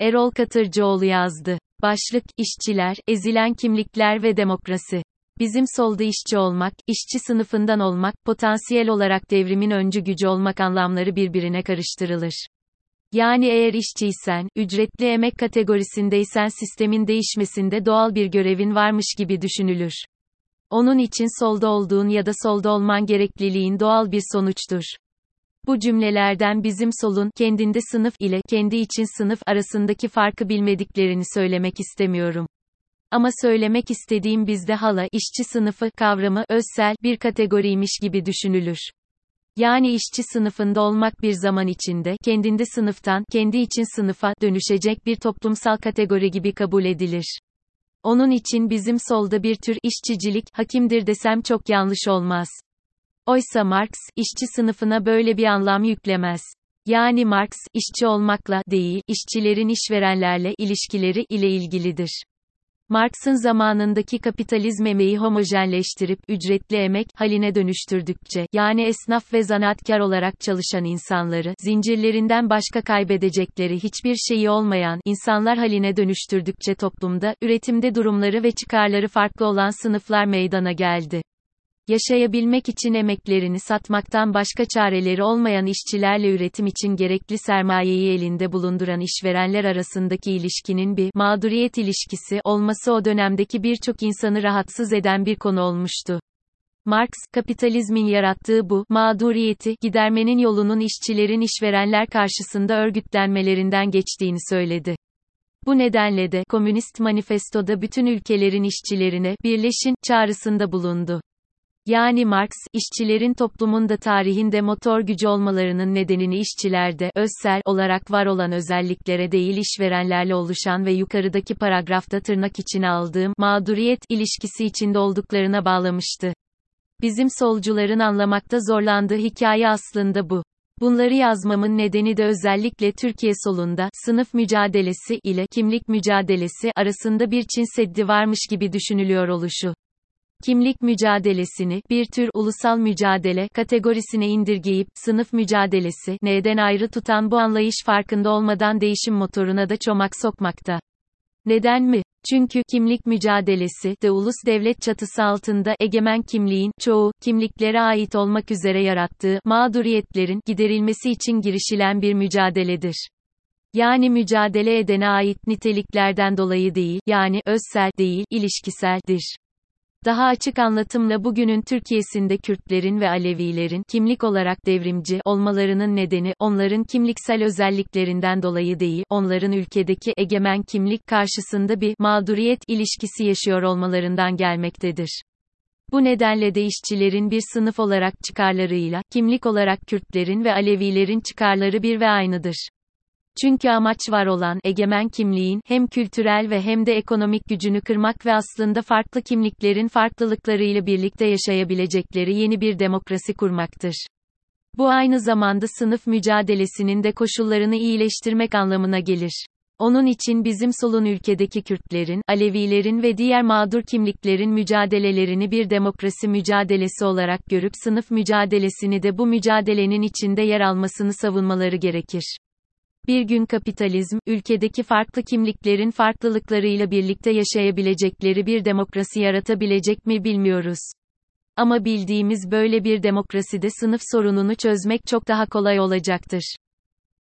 Erol Katırcıoğlu yazdı. Başlık, İşçiler, ezilen kimlikler ve demokrasi. Bizim solda işçi olmak, işçi sınıfından olmak, potansiyel olarak devrimin öncü gücü olmak anlamları birbirine karıştırılır. Yani eğer işçiysen, ücretli emek kategorisindeysen sistemin değişmesinde doğal bir görevin varmış gibi düşünülür. Onun için solda olduğun ya da solda olman gerekliliğin doğal bir sonuçtur. Bu cümlelerden bizim solun kendinde sınıf ile kendi için sınıf arasındaki farkı bilmediklerini söylemek istemiyorum. Ama söylemek istediğim bizde hala işçi sınıfı kavramı özsel bir kategoriymiş gibi düşünülür. Yani işçi sınıfında olmak bir zaman içinde kendinde sınıftan kendi için sınıfa dönüşecek bir toplumsal kategori gibi kabul edilir. Onun için bizim solda bir tür işçicilik hakimdir desem çok yanlış olmaz. Oysa Marx, işçi sınıfına böyle bir anlam yüklemez. Yani Marx, işçi olmakla değil, işçilerin işverenlerle ilişkileri ile ilgilidir. Marx'ın zamanındaki kapitalizm emeği homojenleştirip ücretli emek haline dönüştürdükçe, yani esnaf ve zanaatkar olarak çalışan insanları, zincirlerinden başka kaybedecekleri hiçbir şeyi olmayan insanlar haline dönüştürdükçe toplumda, üretimde durumları ve çıkarları farklı olan sınıflar meydana geldi. Yaşayabilmek için emeklerini satmaktan başka çareleri olmayan işçilerle üretim için gerekli sermayeyi elinde bulunduran işverenler arasındaki ilişkinin bir mağduriyet ilişkisi olması o dönemdeki birçok insanı rahatsız eden bir konu olmuştu. Marx, kapitalizmin yarattığı bu mağduriyeti gidermenin yolunun işçilerin işverenler karşısında örgütlenmelerinden geçtiğini söyledi. Bu nedenle de Komünist Manifesto'da bütün ülkelerin işçilerine birleşin çağrısında bulundu. Yani Marx, işçilerin toplumunda tarihinde motor gücü olmalarının nedenini işçilerde, özsel olarak var olan özelliklere değil işverenlerle oluşan ve yukarıdaki paragrafta tırnak içine aldığım, mağduriyet, ilişkisi içinde olduklarına bağlamıştı. Bizim solcuların anlamakta zorlandığı hikaye aslında bu. Bunları yazmamın nedeni de özellikle Türkiye solunda, sınıf mücadelesi ile kimlik mücadelesi arasında bir Çin seddi varmış gibi düşünülüyor oluşu kimlik mücadelesini bir tür ulusal mücadele kategorisine indirgeyip sınıf mücadelesi neden ayrı tutan bu anlayış farkında olmadan değişim motoruna da çomak sokmakta. Neden mi? Çünkü kimlik mücadelesi de ulus devlet çatısı altında egemen kimliğin çoğu kimliklere ait olmak üzere yarattığı mağduriyetlerin giderilmesi için girişilen bir mücadeledir. Yani mücadele edene ait niteliklerden dolayı değil, yani özsel değil, ilişkiseldir. Daha açık anlatımla bugünün Türkiye'sinde Kürtlerin ve Alevilerin kimlik olarak devrimci olmalarının nedeni onların kimliksel özelliklerinden dolayı değil, onların ülkedeki egemen kimlik karşısında bir mağduriyet ilişkisi yaşıyor olmalarından gelmektedir. Bu nedenle de işçilerin bir sınıf olarak çıkarlarıyla, kimlik olarak Kürtlerin ve Alevilerin çıkarları bir ve aynıdır. Çünkü amaç var olan egemen kimliğin hem kültürel ve hem de ekonomik gücünü kırmak ve aslında farklı kimliklerin farklılıklarıyla birlikte yaşayabilecekleri yeni bir demokrasi kurmaktır. Bu aynı zamanda sınıf mücadelesinin de koşullarını iyileştirmek anlamına gelir. Onun için bizim solun ülkedeki Kürtlerin, Alevilerin ve diğer mağdur kimliklerin mücadelelerini bir demokrasi mücadelesi olarak görüp sınıf mücadelesini de bu mücadelenin içinde yer almasını savunmaları gerekir. Bir gün kapitalizm, ülkedeki farklı kimliklerin farklılıklarıyla birlikte yaşayabilecekleri bir demokrasi yaratabilecek mi bilmiyoruz. Ama bildiğimiz böyle bir demokraside sınıf sorununu çözmek çok daha kolay olacaktır.